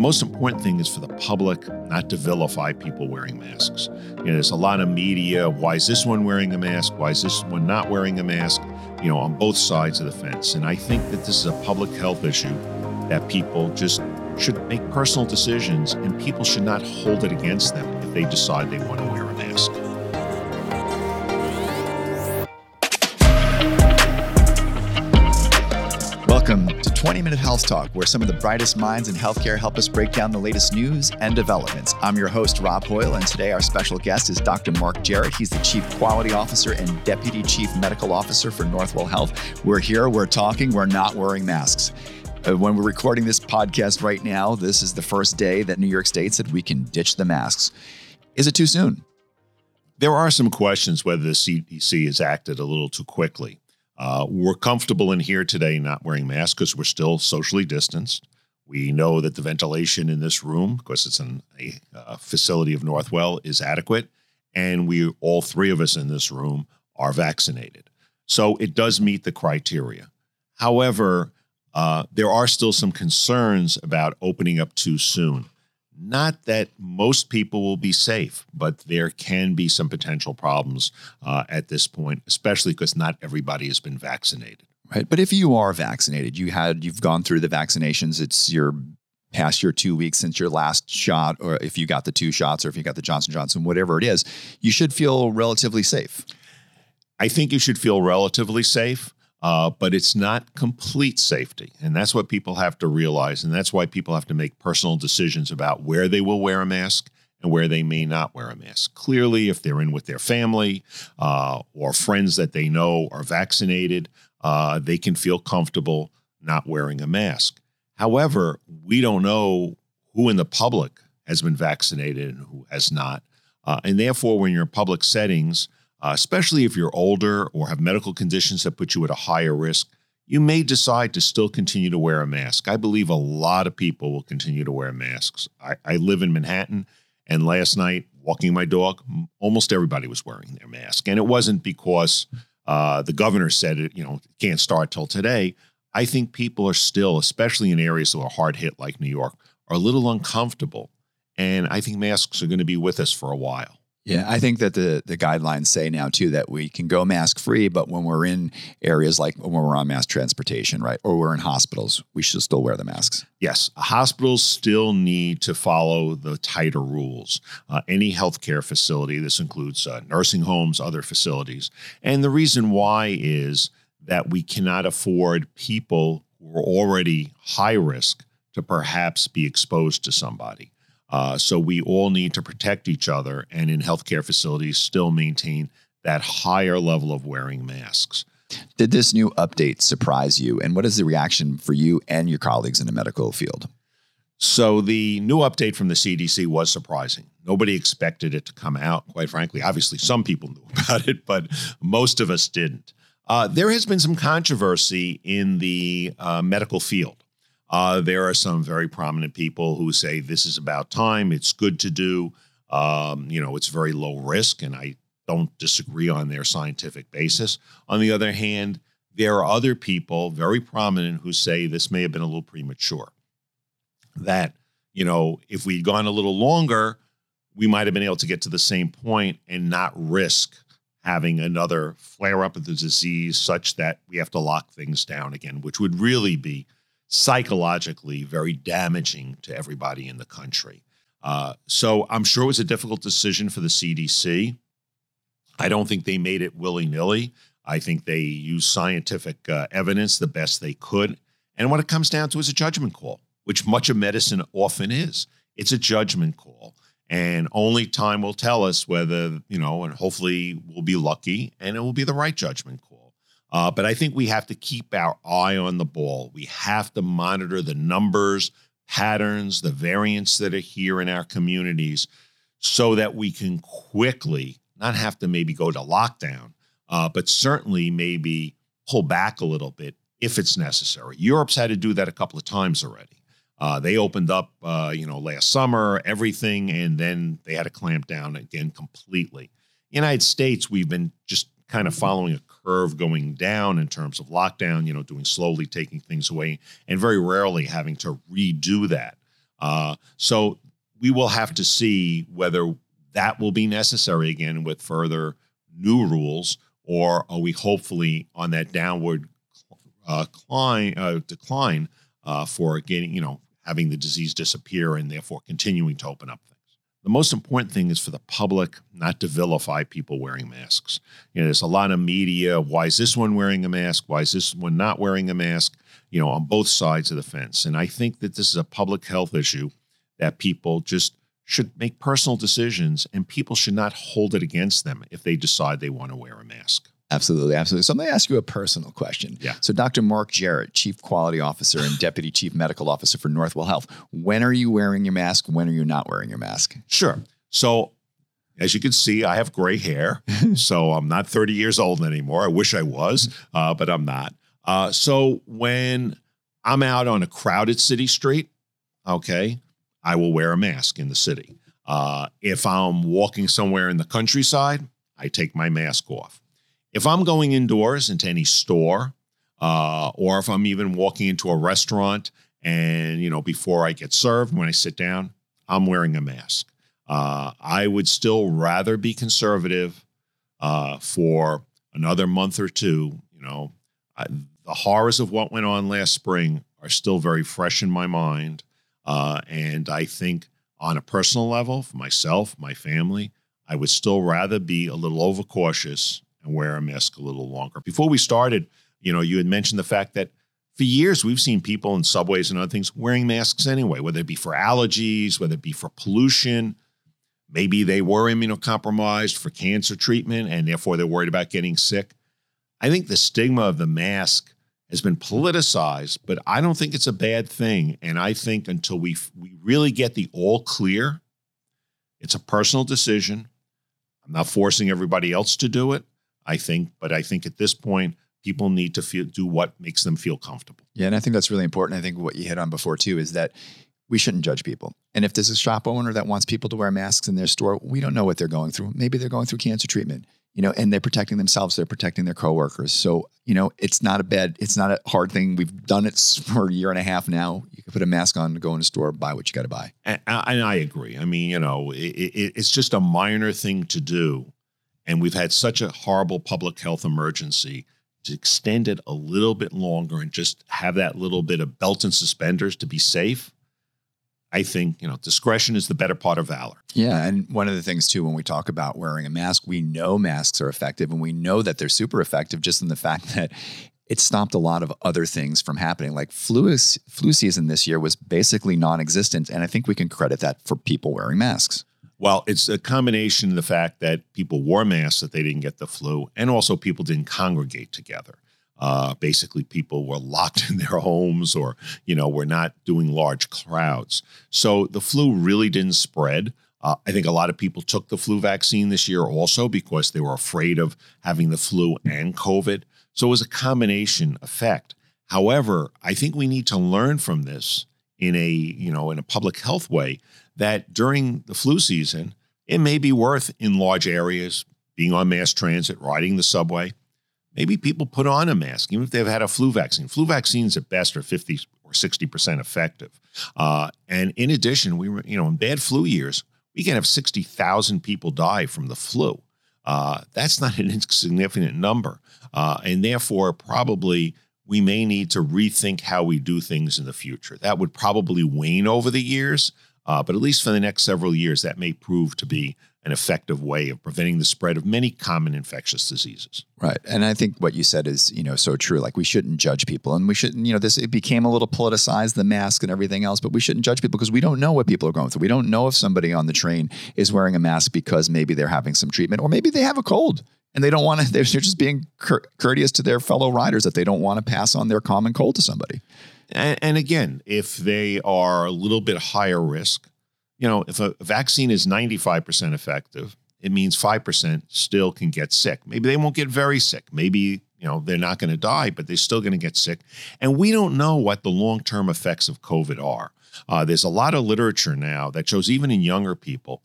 most important thing is for the public not to vilify people wearing masks. You know, there's a lot of media. Why is this one wearing a mask? Why is this one not wearing a mask? You know, on both sides of the fence. And I think that this is a public health issue that people just should make personal decisions and people should not hold it against them if they decide they want to wear 20 Minute Health Talk, where some of the brightest minds in healthcare help us break down the latest news and developments. I'm your host, Rob Hoyle, and today our special guest is Dr. Mark Jarrett. He's the Chief Quality Officer and Deputy Chief Medical Officer for Northwell Health. We're here, we're talking, we're not wearing masks. Uh, when we're recording this podcast right now, this is the first day that New York State said we can ditch the masks. Is it too soon? There are some questions whether the CDC has acted a little too quickly. Uh, we're comfortable in here today not wearing masks because we're still socially distanced. We know that the ventilation in this room, because it's in a uh, facility of Northwell, is adequate. And we, all three of us in this room, are vaccinated. So it does meet the criteria. However, uh, there are still some concerns about opening up too soon. Not that most people will be safe, but there can be some potential problems uh, at this point, especially because not everybody has been vaccinated. Right, but if you are vaccinated, you had you've gone through the vaccinations. It's your past your two weeks since your last shot, or if you got the two shots, or if you got the Johnson Johnson, whatever it is, you should feel relatively safe. I think you should feel relatively safe. Uh, but it's not complete safety. And that's what people have to realize. And that's why people have to make personal decisions about where they will wear a mask and where they may not wear a mask. Clearly, if they're in with their family uh, or friends that they know are vaccinated, uh, they can feel comfortable not wearing a mask. However, we don't know who in the public has been vaccinated and who has not. Uh, and therefore, when you're in public settings, uh, especially if you're older or have medical conditions that put you at a higher risk, you may decide to still continue to wear a mask. I believe a lot of people will continue to wear masks. I, I live in Manhattan, and last night, walking my dog, almost everybody was wearing their mask. And it wasn't because uh, the governor said it, you know, can't start till today. I think people are still, especially in areas that are hard hit like New York, are a little uncomfortable. And I think masks are going to be with us for a while. Yeah, I think that the the guidelines say now too that we can go mask free, but when we're in areas like when we're on mass transportation, right, or we're in hospitals, we should still wear the masks. Yes, hospitals still need to follow the tighter rules. Uh, any healthcare facility, this includes uh, nursing homes, other facilities, and the reason why is that we cannot afford people who are already high risk to perhaps be exposed to somebody. Uh, so we all need to protect each other and in healthcare facilities still maintain that higher level of wearing masks. Did this new update surprise you? And what is the reaction for you and your colleagues in the medical field? So the new update from the CDC was surprising. Nobody expected it to come out, quite frankly. Obviously, some people knew about it, but most of us didn't. Uh, there has been some controversy in the uh, medical field. Uh, there are some very prominent people who say this is about time. It's good to do. Um, you know, it's very low risk, and I don't disagree on their scientific basis. On the other hand, there are other people, very prominent, who say this may have been a little premature. That, you know, if we'd gone a little longer, we might have been able to get to the same point and not risk having another flare up of the disease such that we have to lock things down again, which would really be psychologically very damaging to everybody in the country. Uh, so I'm sure it was a difficult decision for the CDC. I don't think they made it willy nilly. I think they used scientific uh, evidence the best they could. And what it comes down to is a judgment call, which much of medicine often is. It's a judgment call. And only time will tell us whether, you know, and hopefully we'll be lucky and it will be the right judgment call. Uh, but I think we have to keep our eye on the ball. We have to monitor the numbers, patterns, the variants that are here in our communities so that we can quickly not have to maybe go to lockdown, uh, but certainly maybe pull back a little bit if it's necessary. Europe's had to do that a couple of times already. Uh, they opened up, uh, you know, last summer, everything, and then they had to clamp down again completely. United States, we've been just kind of following a curve going down in terms of lockdown, you know, doing slowly taking things away, and very rarely having to redo that. Uh, so we will have to see whether that will be necessary again with further new rules, or are we hopefully on that downward uh, climb, uh, decline uh, for getting, you know, having the disease disappear and therefore continuing to open up. The most important thing is for the public not to vilify people wearing masks. You know, there's a lot of media. Why is this one wearing a mask? Why is this one not wearing a mask? You know, on both sides of the fence. And I think that this is a public health issue that people just should make personal decisions and people should not hold it against them if they decide they want to wear a mask. Absolutely, absolutely. So I'm going to ask you a personal question. Yeah. So Dr. Mark Jarrett, Chief Quality Officer and Deputy Chief Medical Officer for Northwell Health, when are you wearing your mask? When are you not wearing your mask? Sure. So as you can see, I have gray hair, so I'm not 30 years old anymore. I wish I was, uh, but I'm not. Uh, so when I'm out on a crowded city street, okay, I will wear a mask in the city. Uh, if I'm walking somewhere in the countryside, I take my mask off. If I'm going indoors into any store, uh, or if I'm even walking into a restaurant and, you know, before I get served, when I sit down, I'm wearing a mask. Uh, I would still rather be conservative uh, for another month or two. You know, I, the horrors of what went on last spring are still very fresh in my mind. Uh, and I think on a personal level, for myself, my family, I would still rather be a little overcautious and wear a mask a little longer. Before we started, you know, you had mentioned the fact that for years we've seen people in subways and other things wearing masks anyway, whether it be for allergies, whether it be for pollution. Maybe they were immunocompromised for cancer treatment and therefore they're worried about getting sick. I think the stigma of the mask has been politicized, but I don't think it's a bad thing. And I think until we we really get the all clear, it's a personal decision. I'm not forcing everybody else to do it. I think, but I think at this point, people need to feel do what makes them feel comfortable. Yeah, and I think that's really important. I think what you hit on before too is that we shouldn't judge people. And if there's a shop owner that wants people to wear masks in their store, we don't know what they're going through. Maybe they're going through cancer treatment, you know, and they're protecting themselves, they're protecting their coworkers. So, you know, it's not a bad, it's not a hard thing. We've done it for a year and a half now. You can put a mask on, go in a store, buy what you got to buy. And, and, I agree. I mean, you know, it, it, it's just a minor thing to do. And we've had such a horrible public health emergency to extend it a little bit longer and just have that little bit of belt and suspenders to be safe. I think, you know, discretion is the better part of valor. Yeah. And one of the things, too, when we talk about wearing a mask, we know masks are effective and we know that they're super effective just in the fact that it stopped a lot of other things from happening. Like flu, flu season this year was basically non existent. And I think we can credit that for people wearing masks. Well, it's a combination of the fact that people wore masks that they didn't get the flu, and also people didn't congregate together. Uh, basically, people were locked in their homes, or you know, were not doing large crowds. So the flu really didn't spread. Uh, I think a lot of people took the flu vaccine this year also because they were afraid of having the flu and COVID. So it was a combination effect. However, I think we need to learn from this in a you know in a public health way that during the flu season, it may be worth in large areas being on mass transit, riding the subway. Maybe people put on a mask, even if they've had a flu vaccine. Flu vaccines at best are 50 or 60% effective. Uh, and in addition, we were, you know, in bad flu years, we can have 60,000 people die from the flu. Uh, that's not an insignificant number. Uh, and therefore, probably we may need to rethink how we do things in the future. That would probably wane over the years, uh, but at least for the next several years, that may prove to be an effective way of preventing the spread of many common infectious diseases. Right. And I think what you said is, you know, so true. Like we shouldn't judge people and we shouldn't, you know, this it became a little politicized, the mask and everything else, but we shouldn't judge people because we don't know what people are going through. We don't know if somebody on the train is wearing a mask because maybe they're having some treatment or maybe they have a cold and they don't want to, they're just being courteous to their fellow riders that they don't want to pass on their common cold to somebody. And, and again, if they are a little bit higher risk, you know, if a vaccine is 95% effective, it means 5% still can get sick. Maybe they won't get very sick. Maybe, you know, they're not going to die, but they're still going to get sick. And we don't know what the long term effects of COVID are. Uh, there's a lot of literature now that shows even in younger people,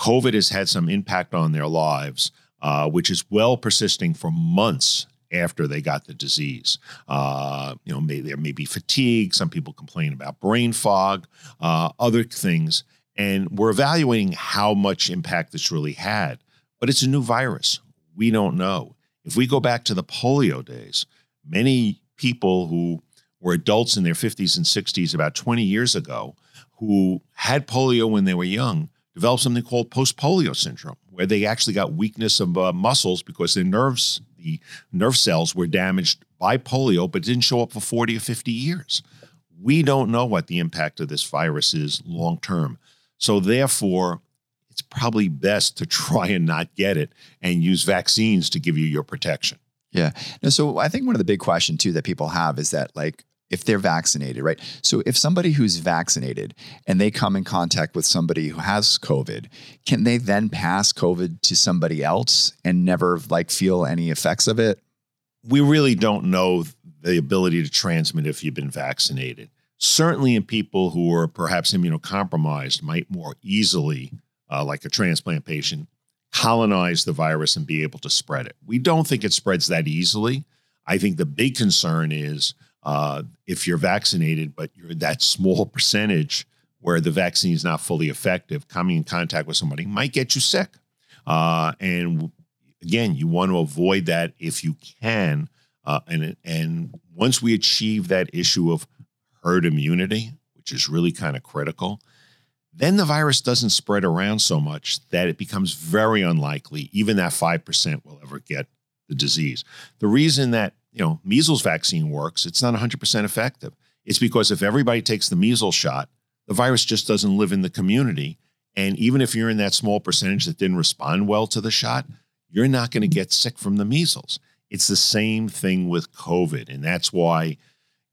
COVID has had some impact on their lives, uh, which is well persisting for months after they got the disease. Uh, you know, there may be fatigue. Some people complain about brain fog, uh, other things. And we're evaluating how much impact this really had. But it's a new virus. We don't know. If we go back to the polio days, many people who were adults in their 50s and 60s about 20 years ago who had polio when they were young developed something called post polio syndrome, where they actually got weakness of uh, muscles because their nerves, the nerve cells, were damaged by polio, but didn't show up for 40 or 50 years. We don't know what the impact of this virus is long term. So, therefore, it's probably best to try and not get it and use vaccines to give you your protection. Yeah. So I think one of the big questions too that people have is that like if they're vaccinated, right? So if somebody who's vaccinated and they come in contact with somebody who has COVID, can they then pass COVID to somebody else and never like feel any effects of it? We really don't know the ability to transmit if you've been vaccinated. Certainly in people who are perhaps immunocompromised might more easily, uh, like a transplant patient, colonize the virus and be able to spread it. We don't think it spreads that easily. I think the big concern is uh, if you're vaccinated, but you're that small percentage where the vaccine is not fully effective, coming in contact with somebody might get you sick. Uh, and again, you want to avoid that if you can. Uh, and and once we achieve that issue of herd immunity, which is really kind of critical, then the virus doesn't spread around so much that it becomes very unlikely even that 5% will ever get the disease. The reason that you know, measles vaccine works, it's not 100% effective. It's because if everybody takes the measles shot, the virus just doesn't live in the community. And even if you're in that small percentage that didn't respond well to the shot, you're not going to get sick from the measles. It's the same thing with COVID. And that's why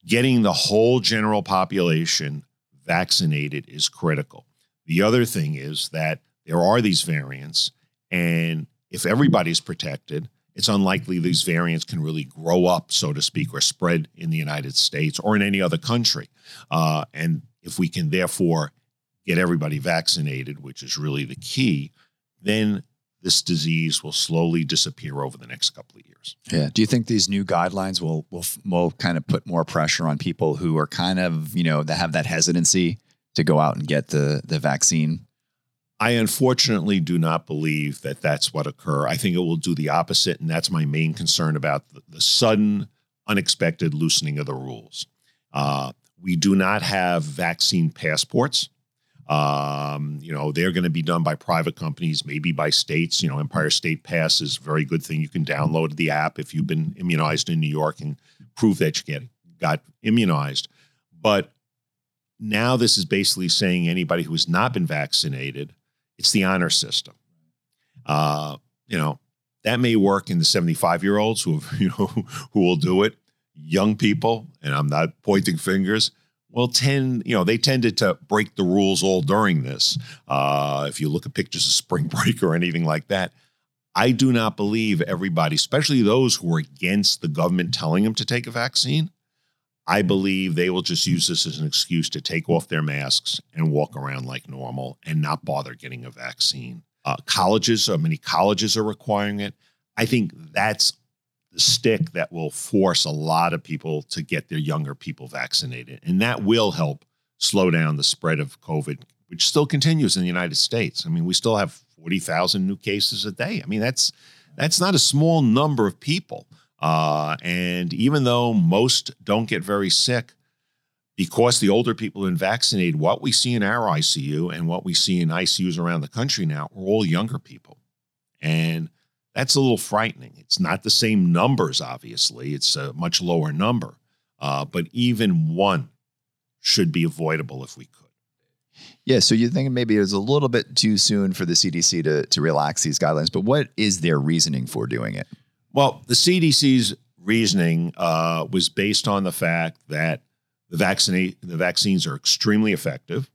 getting the whole general population vaccinated is critical. The other thing is that there are these variants. And if everybody's protected, it's unlikely these variants can really grow up, so to speak, or spread in the United States or in any other country. Uh, and if we can therefore get everybody vaccinated, which is really the key, then this disease will slowly disappear over the next couple of years. Yeah. Do you think these new guidelines will will will kind of put more pressure on people who are kind of you know that have that hesitancy to go out and get the the vaccine? I unfortunately do not believe that that's what occur. I think it will do the opposite, and that's my main concern about the, the sudden, unexpected loosening of the rules. Uh, we do not have vaccine passports. Um, you know, they're going to be done by private companies, maybe by states. You know, Empire State Pass is a very good thing. You can download the app if you've been immunized in New York and prove that you get got immunized. But now this is basically saying anybody who has not been vaccinated it's the honor system. Uh, you know, that may work in the 75 year olds who have, you know who will do it. Young people, and I'm not pointing fingers, will tend, you know, they tended to break the rules all during this. Uh, if you look at pictures of spring break or anything like that, I do not believe everybody, especially those who are against the government telling them to take a vaccine, I believe they will just use this as an excuse to take off their masks and walk around like normal and not bother getting a vaccine. Uh, colleges, uh, many colleges are requiring it. I think that's the stick that will force a lot of people to get their younger people vaccinated. And that will help slow down the spread of COVID, which still continues in the United States. I mean, we still have 40,000 new cases a day. I mean, that's that's not a small number of people. Uh, and even though most don't get very sick, because the older people have been vaccinated, what we see in our ICU and what we see in ICUs around the country now are all younger people. And that's a little frightening. It's not the same numbers, obviously, it's a much lower number. Uh, but even one should be avoidable if we could. Yeah, so you think maybe it was a little bit too soon for the CDC to, to relax these guidelines, but what is their reasoning for doing it? Well, the CDC's reasoning uh, was based on the fact that the vaccine the vaccines are extremely effective.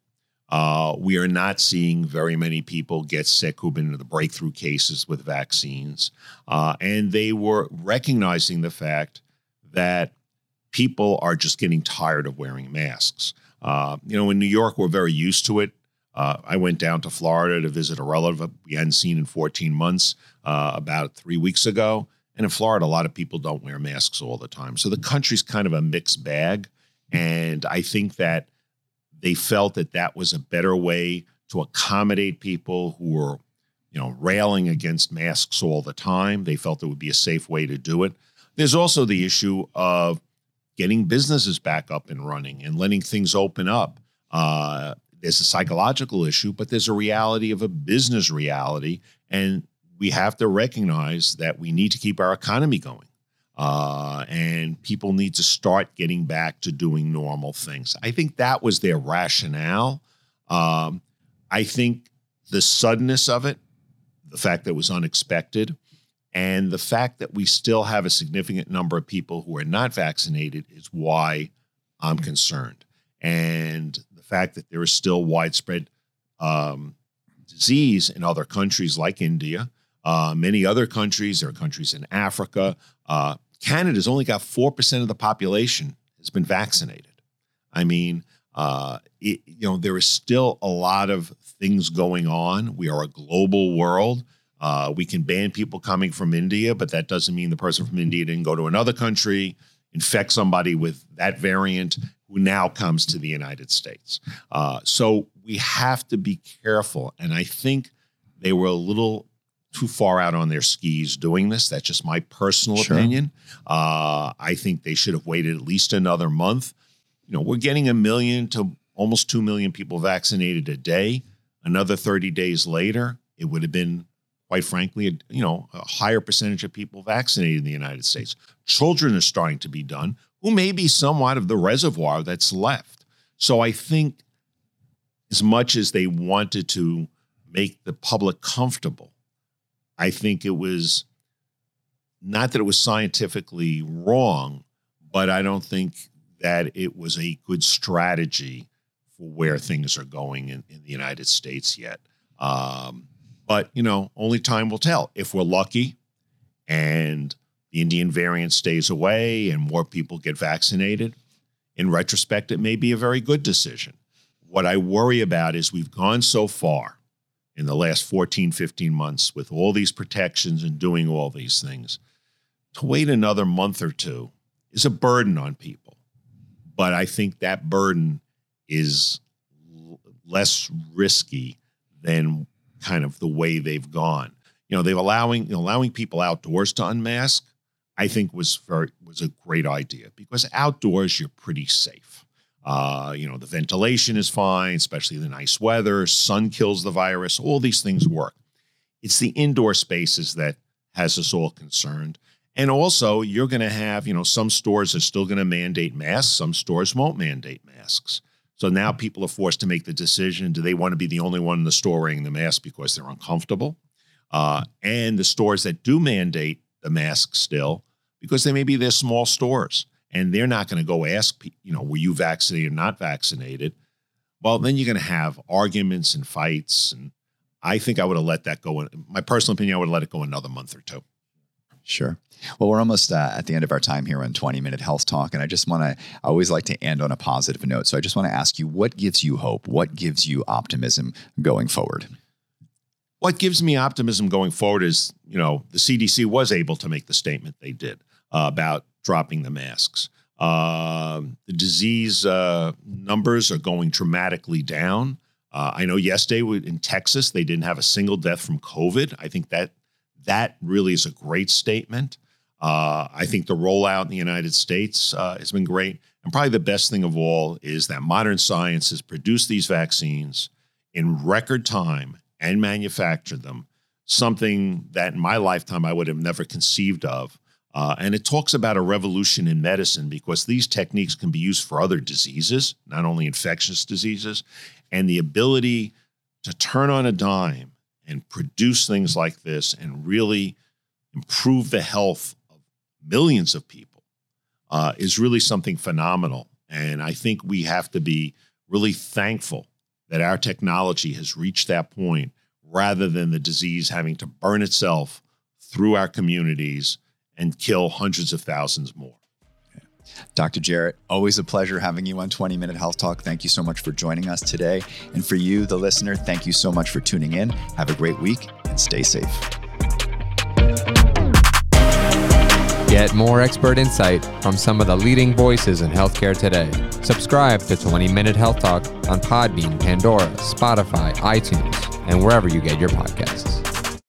Uh, we are not seeing very many people get sick who've been in the breakthrough cases with vaccines, uh, and they were recognizing the fact that people are just getting tired of wearing masks. Uh, you know, in New York, we're very used to it. Uh, I went down to Florida to visit a relative we hadn't seen in 14 months uh, about three weeks ago And in Florida, a lot of people don't wear masks all the time. So the country's kind of a mixed bag. And I think that they felt that that was a better way to accommodate people who were, you know, railing against masks all the time. They felt it would be a safe way to do it. There's also the issue of getting businesses back up and running and letting things open up. Uh, there's a psychological issue, but there's a reality of a business reality. And we have to recognize that we need to keep our economy going. Uh, and people need to start getting back to doing normal things. I think that was their rationale. Um, I think the suddenness of it, the fact that it was unexpected, and the fact that we still have a significant number of people who are not vaccinated is why I'm concerned. And the fact that there is still widespread um, disease in other countries like India, uh, many other countries, there are countries in Africa. Uh, Canada's only got 4% of the population has been vaccinated. I mean, uh, it, you know, there is still a lot of things going on. We are a global world. Uh, we can ban people coming from India, but that doesn't mean the person from India didn't go to another country, infect somebody with that variant who now comes to the United States. Uh, so we have to be careful. And I think they were a little too far out on their skis doing this. That's just my personal sure. opinion. Uh, I think they should have waited at least another month. You know, we're getting a million to almost 2 million people vaccinated a day. Another 30 days later, it would have been quite frankly, a, you know, a higher percentage of people vaccinated in the United States. Children are starting to be done, who may be somewhat of the reservoir that's left. So I think, as much as they wanted to make the public comfortable, I think it was not that it was scientifically wrong, but I don't think that it was a good strategy for where things are going in, in the United States yet. Um, but, you know, only time will tell. If we're lucky and the Indian variant stays away and more people get vaccinated, in retrospect, it may be a very good decision. What I worry about is we've gone so far in the last 14, 15 months with all these protections and doing all these things. To wait another month or two is a burden on people. But I think that burden is l- less risky than kind of the way they've gone. You know, they've allowing allowing people outdoors to unmask. I think was very was a great idea because outdoors you're pretty safe. Uh, you know, the ventilation is fine, especially the nice weather. Sun kills the virus. All these things work. It's the indoor spaces that has us all concerned. And also, you're going to have, you know, some stores are still going to mandate masks. Some stores won't mandate masks. So now people are forced to make the decision do they want to be the only one in the store wearing the mask because they're uncomfortable? Uh, and the stores that do mandate the mask still, because they may be their small stores and they're not going to go ask, you know, were you vaccinated or not vaccinated? Well, then you're going to have arguments and fights. And I think I would have let that go. In, my personal opinion, I would have let it go another month or two. Sure. Well, we're almost uh, at the end of our time here on 20 Minute Health Talk. And I just want to, I always like to end on a positive note. So I just want to ask you what gives you hope? What gives you optimism going forward? What gives me optimism going forward is, you know, the CDC was able to make the statement they did uh, about dropping the masks. Uh, the disease uh, numbers are going dramatically down. Uh, I know yesterday in Texas, they didn't have a single death from COVID. I think that that really is a great statement. Uh, I think the rollout in the United States uh, has been great. And probably the best thing of all is that modern science has produced these vaccines in record time and manufactured them, something that in my lifetime I would have never conceived of. Uh, and it talks about a revolution in medicine because these techniques can be used for other diseases, not only infectious diseases, and the ability to turn on a dime and produce things like this and really improve the health of millions of people uh, is really something phenomenal. And I think we have to be really thankful that our technology has reached that point rather than the disease having to burn itself through our communities and kill hundreds of thousands more. Dr. Jarrett, always a pleasure having you on 20 Minute Health Talk. Thank you so much for joining us today. And for you, the listener, thank you so much for tuning in. Have a great week and stay safe. Get more expert insight from some of the leading voices in healthcare today. Subscribe to 20 Minute Health Talk on Podbean, Pandora, Spotify, iTunes, and wherever you get your podcasts.